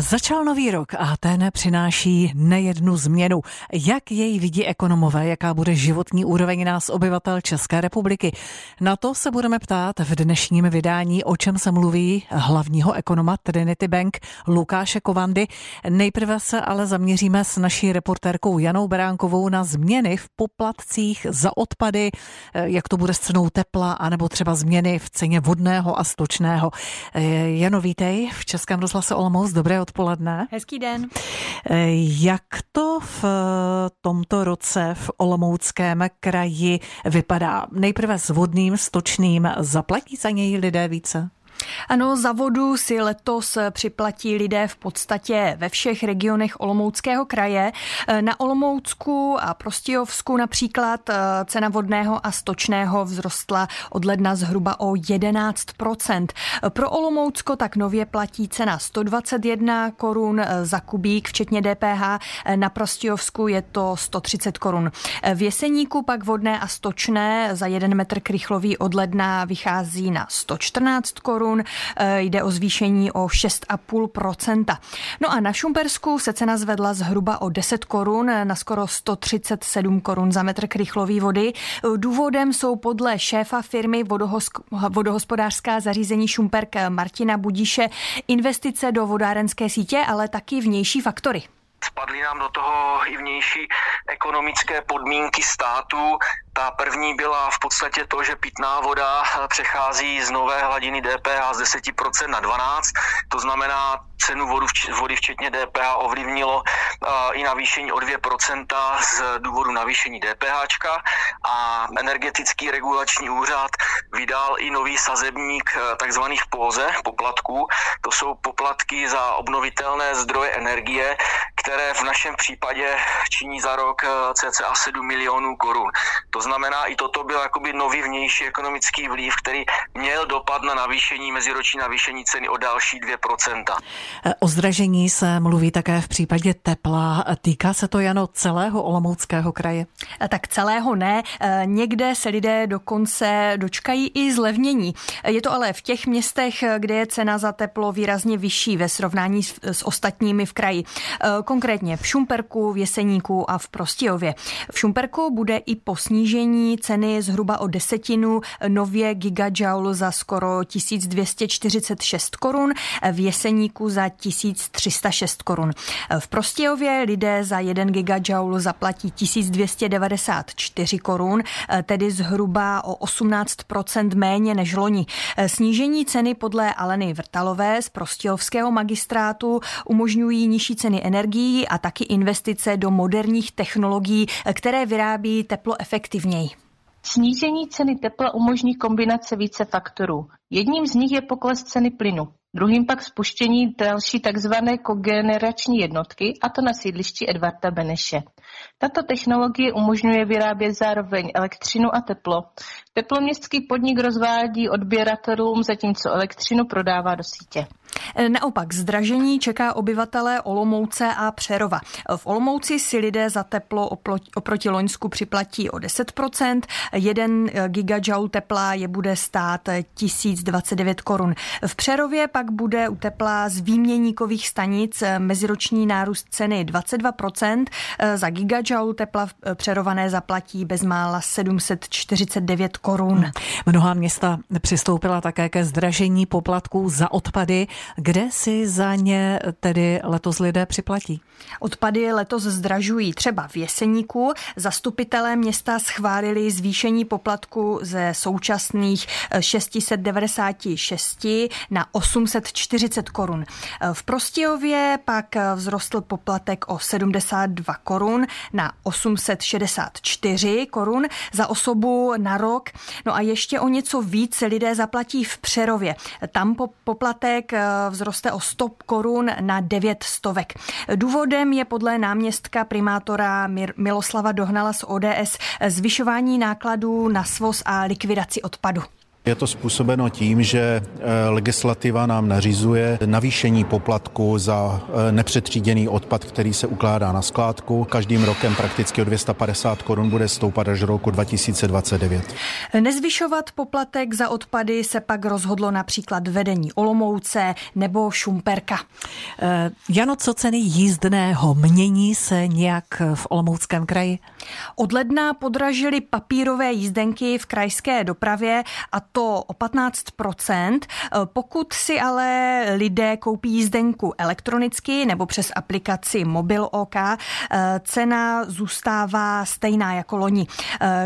Začal nový rok a ten přináší nejednu změnu. Jak jej vidí ekonomové, jaká bude životní úroveň nás obyvatel České republiky? Na to se budeme ptát v dnešním vydání, o čem se mluví hlavního ekonoma Trinity Bank Lukáše Kovandy. Nejprve se ale zaměříme s naší reportérkou Janou Beránkovou na změny v poplatcích za odpady, jak to bude s cenou tepla, anebo třeba změny v ceně vodného a stočného. Jano, vítej v Českém rozhlase Olomouc. Dobré Dobré odpoledne. Hezký den. Eh, jak to v tomto roce v Olomouckém kraji vypadá? Nejprve s vodným, stočným. Zaplatí za něj lidé více? Ano, za vodu si letos připlatí lidé v podstatě ve všech regionech Olomouckého kraje. Na Olomoucku a Prostějovsku například eh, cena vodného a stočného vzrostla od ledna zhruba o 11%. Pro Olomoucko tak nově platí cena 121 korun eh, za kubík, včetně DPH. Na Prostějovsku je to 130 korun. V Jeseníku pak vodné a stočné za 1 metr krychlový od ledna vychází na 114 korun korun, eh, jde o zvýšení o 6,5%. No a na Šumpersku se cena zvedla zhruba o 10 korun na skoro 137 korun za metr krychlový vody. Důvodem jsou podle šéfa firmy vodohospodářská zařízení Šumperk Martina Budíše investice do vodárenské sítě, ale taky vnější faktory. Spadly nám do toho i vnější ekonomické podmínky státu. Ta první byla v podstatě to, že pitná voda přechází z nové hladiny DPH z 10% na 12%. To znamená, cenu vodu, vody včetně DPH ovlivnilo i navýšení o 2% z důvodu navýšení DPH a energetický regulační úřad vydal i nový sazebník e, takzvaných póze poplatků. To jsou poplatky za obnovitelné zdroje energie, které v našem případě činí za rok e, cca 7 milionů korun. To znamená, i toto byl jakoby nový vnější ekonomický vliv, který měl dopad na navýšení, meziroční navýšení ceny o další 2%. O zdražení se mluví také v případě tepla. Týká se to Jano celého Olomouckého kraje? Tak celého ne. Někde se lidé dokonce dočkají i zlevnění. Je to ale v těch městech, kde je cena za teplo výrazně vyšší ve srovnání s ostatními v kraji. Konkrétně v Šumperku, v Jeseníku a v Prostějově. V Šumperku bude i po snížení ceny zhruba o desetinu nově gigajoule za skoro 1246 korun, v Jeseníku za 1306 korun. V Prostějově lidé za 1 gigajoule zaplatí 1294 korun, tedy zhruba o 18% méně než loni. Snížení ceny podle Aleny Vrtalové z Prostějovského magistrátu umožňují nižší ceny energií a taky investice do moderních technologií, které vyrábí teplo efektivněji. Snížení ceny tepla umožní kombinace více faktorů. Jedním z nich je pokles ceny plynu. Druhým pak spuštění další tzv. kogenerační jednotky, a to na sídlišti Edvarda Beneše. Tato technologie umožňuje vyrábět zároveň elektřinu a teplo. Teploměstský podnik rozvádí odběratelům, zatímco elektřinu prodává do sítě. E, naopak zdražení čeká obyvatele Olomouce a Přerova. V Olomouci si lidé za teplo oproti Loňsku připlatí o 10%. Jeden gigajoule tepla je bude stát 1029 korun. V Přerově pak bude u tepla z výměníkových stanic meziroční nárůst ceny 22%. Za gigajoule tepla přerované zaplatí bezmála 749 korun. Mnoha města přistoupila také ke zdražení poplatků za odpady. Kde si za ně tedy letos lidé připlatí? Odpady letos zdražují třeba v Jeseníku. Zastupitelé města schválili zvýšení poplatku ze současných 696 na 840 korun. V Prostějově pak vzrostl poplatek o 72 korun na 864 korun za osobu na rok. No a ještě o něco víc lidé zaplatí v Přerově. Tam poplatek vzroste o 100 korun na 9 stovek. Důvodem je podle náměstka primátora Miloslava Dohnala z ODS zvyšování nákladů na svoz a likvidaci odpadu. Je to způsobeno tím, že eh, legislativa nám nařizuje navýšení poplatku za eh, nepřetříděný odpad, který se ukládá na skládku. Každým rokem prakticky o 250 korun bude stoupat až do roku 2029. Nezvyšovat poplatek za odpady se pak rozhodlo například vedení Olomouce nebo Šumperka. Eh, Jano, co ceny jízdného mění se nějak v Olomouckém kraji? Od ledna podražily papírové jízdenky v krajské dopravě a to o 15% Pokud si ale lidé koupí jízdenku elektronicky nebo přes aplikaci Mobil OK, cena zůstává stejná jako loni.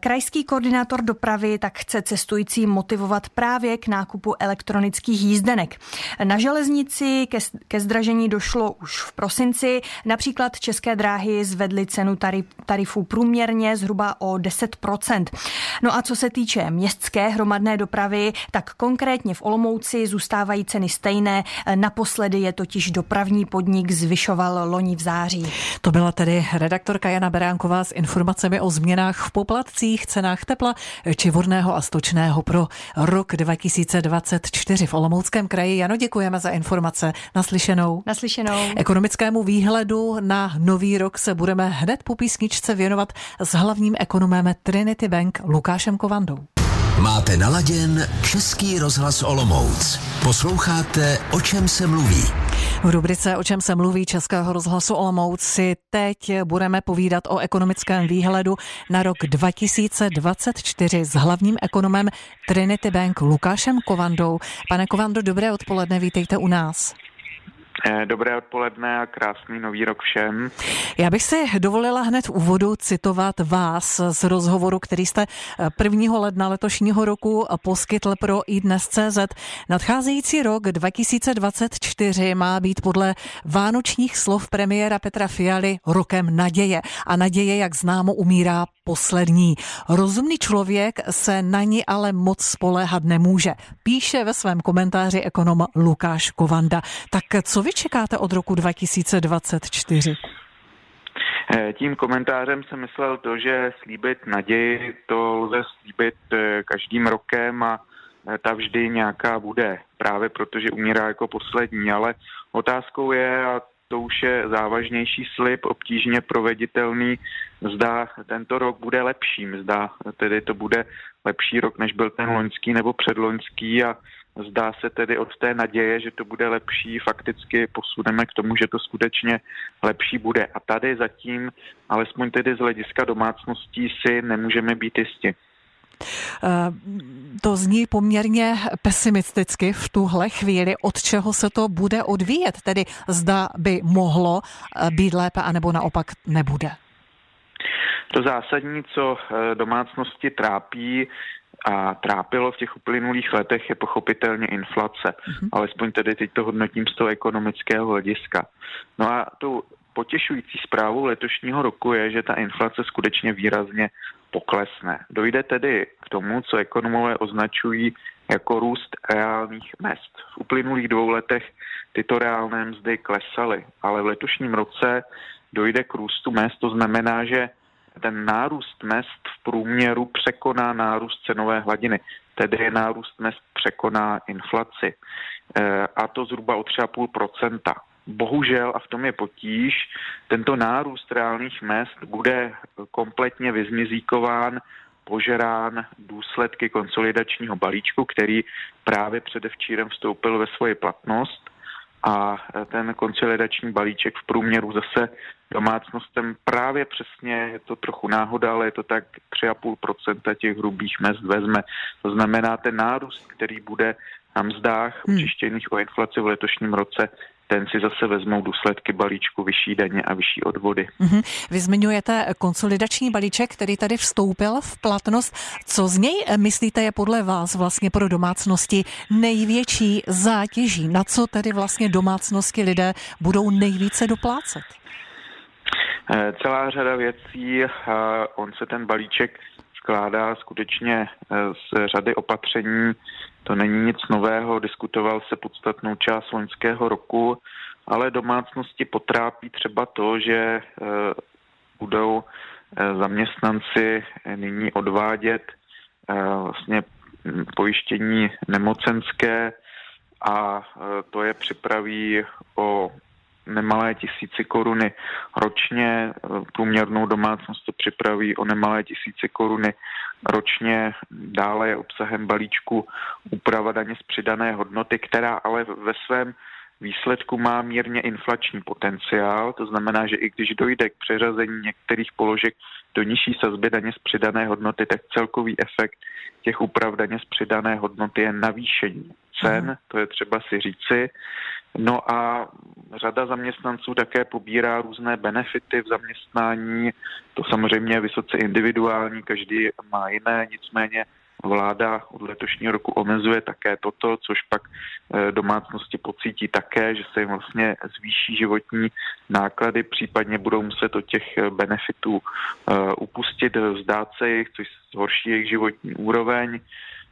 Krajský koordinátor dopravy tak chce cestující motivovat právě k nákupu elektronických jízdenek. Na železnici ke, ke zdražení došlo už v prosinci. Například České dráhy zvedly cenu tarifů průměrně zhruba o 10% No a co se týče městské hromadné dopravy, dopravy, tak konkrétně v Olomouci zůstávají ceny stejné. Naposledy je totiž dopravní podnik zvyšoval loni v září. To byla tedy redaktorka Jana Beránková s informacemi o změnách v poplatcích, cenách tepla či vodného a stočného pro rok 2024 v Olomouckém kraji. Jano, děkujeme za informace. Naslyšenou. Naslyšenou. Ekonomickému výhledu na nový rok se budeme hned po písničce věnovat s hlavním ekonomem Trinity Bank Lukášem Kovandou. Máte naladěn Český rozhlas Olomouc. Posloucháte, o čem se mluví. V rubrice O čem se mluví Českého rozhlasu Olomouc si teď budeme povídat o ekonomickém výhledu na rok 2024 s hlavním ekonomem Trinity Bank Lukášem Kovandou. Pane Kovando, dobré odpoledne, vítejte u nás. Eh, dobré odpoledne a krásný nový rok všem. Já bych si dovolila hned v úvodu citovat vás z rozhovoru, který jste 1. ledna letošního roku poskytl pro iDnes.cz. Nadcházející rok 2024 má být podle vánočních slov premiéra Petra Fialy rokem naděje. A naděje, jak známo, umírá poslední. Rozumný člověk se na ní ale moc spoléhat nemůže. Píše ve svém komentáři ekonom Lukáš Kovanda. Tak co vy čekáte od roku 2024? Eh, tím komentářem jsem myslel to, že slíbit naději, to lze slíbit eh, každým rokem a eh, ta vždy nějaká bude, právě protože umírá jako poslední, ale otázkou je, a to už je závažnější slib, obtížně proveditelný, zda tento rok bude lepším, zda tedy to bude lepší rok, než byl ten loňský nebo předloňský a zdá se tedy od té naděje, že to bude lepší, fakticky posuneme k tomu, že to skutečně lepší bude. A tady zatím, alespoň tedy z hlediska domácností, si nemůžeme být jisti. Eh, to zní poměrně pesimisticky v tuhle chvíli, od čeho se to bude odvíjet, tedy zda by mohlo eh, být lépe, anebo naopak nebude. To zásadní, co eh, domácnosti trápí, a trápilo v těch uplynulých letech je pochopitelně inflace. Mm-hmm. Alespoň tedy teď to hodnotím z toho ekonomického hlediska. No a tu potěšující zprávou letošního roku je, že ta inflace skutečně výrazně poklesne. Dojde tedy k tomu, co ekonomové označují jako růst reálných mest. V uplynulých dvou letech tyto reálné mzdy klesaly, ale v letošním roce dojde k růstu mest, to znamená, že ten nárůst mest v průměru překoná nárůst cenové hladiny, tedy nárůst mest překoná inflaci. E, a to zhruba o 3,5% Bohužel, a v tom je potíž, tento nárůst reálných mest bude kompletně vyzmizíkován, požerán důsledky konsolidačního balíčku, který právě předevčírem vstoupil ve svoji platnost a ten konsolidační balíček v průměru zase domácnostem právě přesně, je to trochu náhoda, ale je to tak 3,5% těch hrubých mest vezme. To znamená, ten nárůst, který bude na mzdách hmm. o inflaci v letošním roce, ten si zase vezmou důsledky balíčku vyšší daně a vyšší odvody. Mm-hmm. Vy zmiňujete konsolidační balíček, který tady vstoupil v platnost. Co z něj eh, myslíte je podle vás vlastně pro domácnosti největší zátěží? Na co tedy vlastně domácnosti lidé budou nejvíce doplácet? Eh, celá řada věcí, on se ten balíček skládá skutečně eh, z řady opatření, to není nic nového, diskutoval se podstatnou část loňského roku, ale domácnosti potrápí třeba to, že eh, budou zaměstnanci nyní odvádět vlastně pojištění nemocenské a to je připraví o nemalé tisíci koruny ročně, průměrnou domácnost to připraví o nemalé tisíci koruny ročně, dále je obsahem balíčku úprava daně z přidané hodnoty, která ale ve svém výsledku má mírně inflační potenciál, to znamená, že i když dojde k přeřazení některých položek do nižší sazby daně z přidané hodnoty, tak celkový efekt těch úprav daně z přidané hodnoty je navýšení cen, to je třeba si říci. No a řada zaměstnanců také pobírá různé benefity v zaměstnání. To samozřejmě je vysoce individuální, každý má jiné, nicméně vláda od letošního roku omezuje také toto, což pak eh, domácnosti pocítí také, že se jim vlastně zvýší životní náklady, případně budou muset od těch eh, benefitů eh, upustit, vzdát se jich, což zhorší jejich životní úroveň.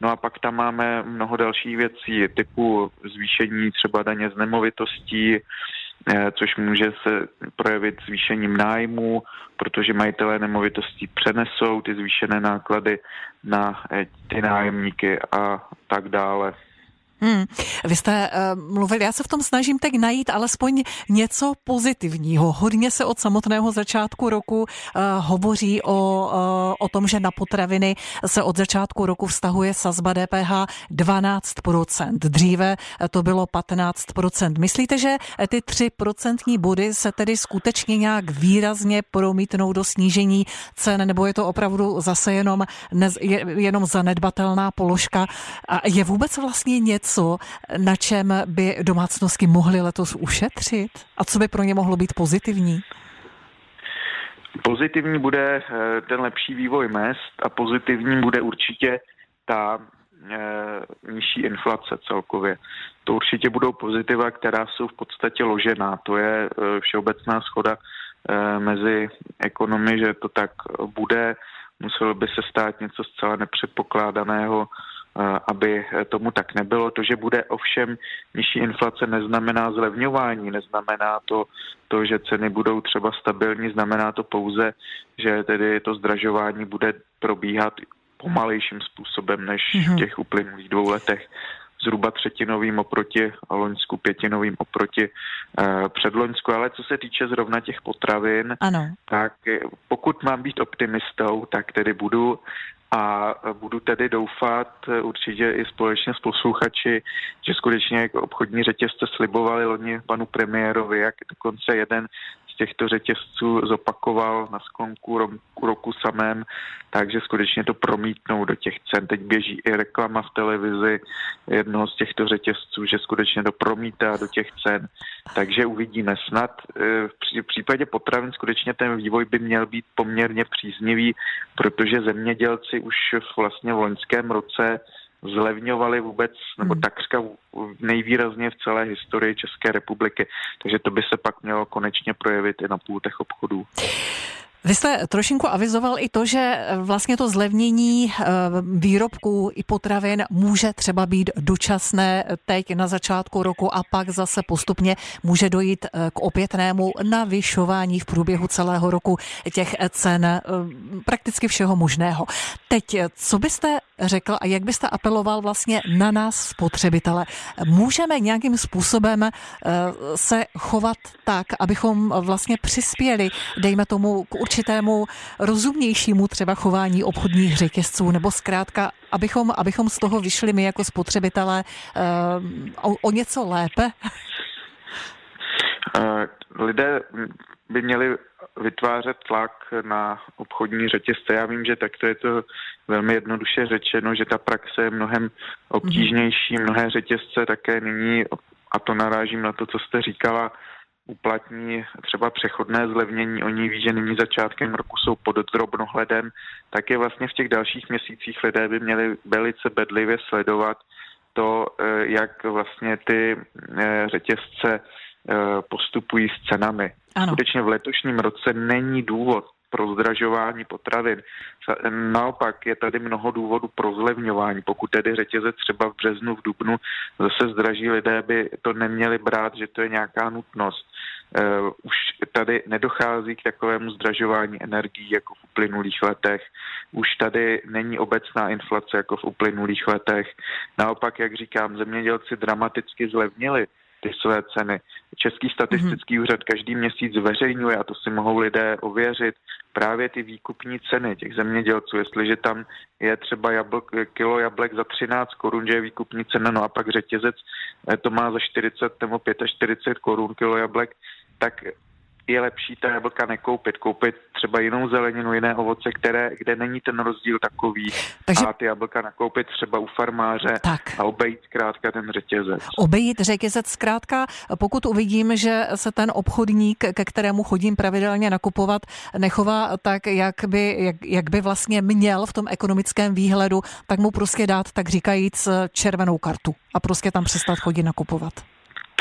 No a pak tam máme mnoho dalších věcí, typu zvýšení třeba daně z nemovitostí, eh, což může se projevit zvýšením nájmu, protože majitelé nemovitostí přenesou ty zvýšené náklady na eh, ty nájemníky a tak dále. Hmm. Vy jste uh, mluvili, já se v tom snažím teď najít alespoň něco pozitivního. Hodně se od samotného začátku roku uh, hovoří o, uh, o tom, že na potraviny se od začátku roku vztahuje sazba DPH 12%. Dříve to bylo 15%. Myslíte, že ty 3% body se tedy skutečně nějak výrazně promítnou do snížení cen, nebo je to opravdu zase jenom, je, jenom zanedbatelná položka? A je vůbec vlastně něco, něco, na čem by domácnosti mohly letos ušetřit? A co by pro ně mohlo být pozitivní? Pozitivní bude eh, ten lepší vývoj mest a pozitivní bude určitě ta eh, nižší inflace celkově. To určitě budou pozitiva, která jsou v podstatě ložená. To je eh, všeobecná schoda mezi ekonomy, že to tak bude. Muselo by se stát něco zcela nepředpokládaného, aby tomu tak nebylo. To, že bude ovšem nižší inflace, neznamená zlevňování, neznamená to, to, že ceny budou třeba stabilní, znamená to pouze, že tedy to zdražování bude probíhat pomalejším způsobem než v mhm. těch uplynulých dvou letech zhruba třetinovým oproti Loňsku, pětinovým oproti uh, předloňsku. Ale co se týče zrovna těch potravin, ano. tak pokud mám být optimistou, tak tedy budu a budu tedy doufat určitě i společně s posluchači, že skutečně obchodní řetězce slibovali loni panu premiérovi, jak dokonce jeden těchto řetězců zopakoval na sklonku roku, samém, takže skutečně to promítnou do těch cen. Teď běží i reklama v televizi jednoho z těchto řetězců, že skutečně to promítá do těch cen, takže uvidíme. Snad e, v případě potravin skutečně ten vývoj by měl být poměrně příznivý, protože zemědělci už vlastně v loňském roce zlevňovaly vůbec, nebo hmm. takřka nejvýrazně v celé historii České republiky. Takže to by se pak mělo konečně projevit i na půltech obchodů. Vy jste trošinku avizoval i to, že vlastně to zlevnění eh, výrobků i potravin může třeba být dočasné teď na začátku roku a pak zase postupně může dojít eh, k opětnému navyšování v průběhu celého roku těch cen eh, prakticky všeho možného. Teď, co byste řekl a jak byste apeloval vlastně na nás spotřebitele? Můžeme nějakým způsobem se chovat tak, abychom vlastně přispěli, dejme tomu, k určitému rozumnějšímu třeba chování obchodních řetězců, nebo zkrátka, abychom, abychom z toho vyšli my jako spotřebitelé uh, o, o něco lépe? Uh, lidé by měli vytvářet tlak na obchodní řetězce. Já vím, že takto je to velmi jednoduše řečeno, že ta praxe je mnohem obtížnější. Mnohé řetězce také nyní, a to narážím na to, co jste říkala, uplatní třeba přechodné zlevnění, oni ví, že nyní začátkem roku jsou pod drobnohledem, tak je vlastně v těch dalších měsících lidé by měli velice bedlivě sledovat to, eh, jak vlastně ty eh, řetězce postupují s cenami. Ano. Skutečně v letošním roce není důvod pro zdražování potravin. Naopak je tady mnoho důvodů pro zlevňování. Pokud tedy řetězec třeba v březnu, v dubnu zase zdraží lidé, by to neměli brát, že to je nějaká nutnost. už tady nedochází k takovému zdražování energií jako v uplynulých letech. Už tady není obecná inflace jako v uplynulých letech. Naopak, jak říkám, zemědělci dramaticky zlevnili ty své ceny. Český statistický mm-hmm. úřad každý měsíc zveřejňuje, a to si mohou lidé ověřit, právě ty výkupní ceny těch zemědělců. Jestliže tam je třeba jablk, kilo jablek za 13 korun, že je výkupní cena, no a pak řetězec eh, to má za 40 nebo 45 korun kilo jablek, tak je lepší ta jablka nekoupit, koupit třeba jinou zeleninu, jiné ovoce, které, kde není ten rozdíl takový Takže... a ty jablka nakoupit třeba u farmáře tak. a obejít zkrátka ten řetězec. Obejít řetězec zkrátka, pokud uvidím, že se ten obchodník, ke kterému chodím pravidelně nakupovat, nechová tak, jak by, jak, jak by vlastně měl v tom ekonomickém výhledu, tak mu prostě dát, tak říkajíc, červenou kartu a prostě tam přestat chodit nakupovat.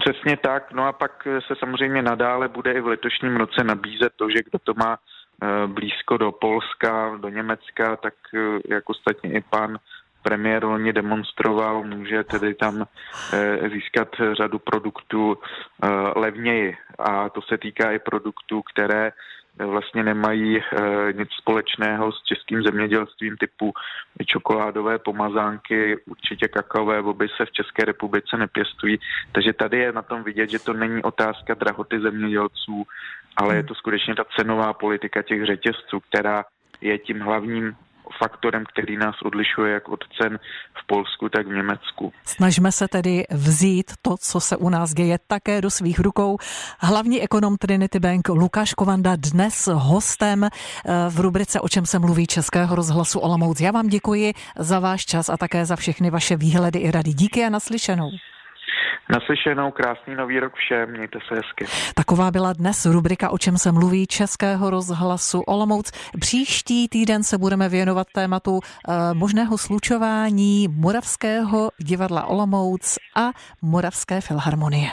Přesně tak, no a pak se samozřejmě nadále bude i v letošním roce nabízet to, že kdo to má eh, blízko do Polska, do Německa, tak eh, jak ostatně i pan premiér loni demonstroval, může tedy tam eh, získat řadu produktů levněji. A to se týká i produktů, které vlastně nemají eh, nic společného s českým zemědělstvím typu čokoládové pomazánky, určitě kakaové boby se v České republice nepěstují. Takže tady je na tom vidět, že to není otázka drahoty zemědělců, ale je to skutečně ta cenová politika těch řetězců, která je tím hlavním faktorem, který nás odlišuje jak od cen v Polsku, tak v Německu. Snažme se tedy vzít to, co se u nás děje, také do svých rukou. Hlavní ekonom Trinity Bank Lukáš Kovanda dnes hostem eh, v rubrice O čem se mluví Českého rozhlasu Olomouc. Já vám děkuji za váš čas a také za všechny vaše výhledy i rady. Díky a naslyšenou. Naslyšenou, krásný nový rok všem, mějte se hezky. Taková byla dnes rubrika O čem se mluví Českého rozhlasu Olomouc. Příští týden se budeme věnovat tématu e, možného slučování Moravského divadla Olomouc a Moravské filharmonie.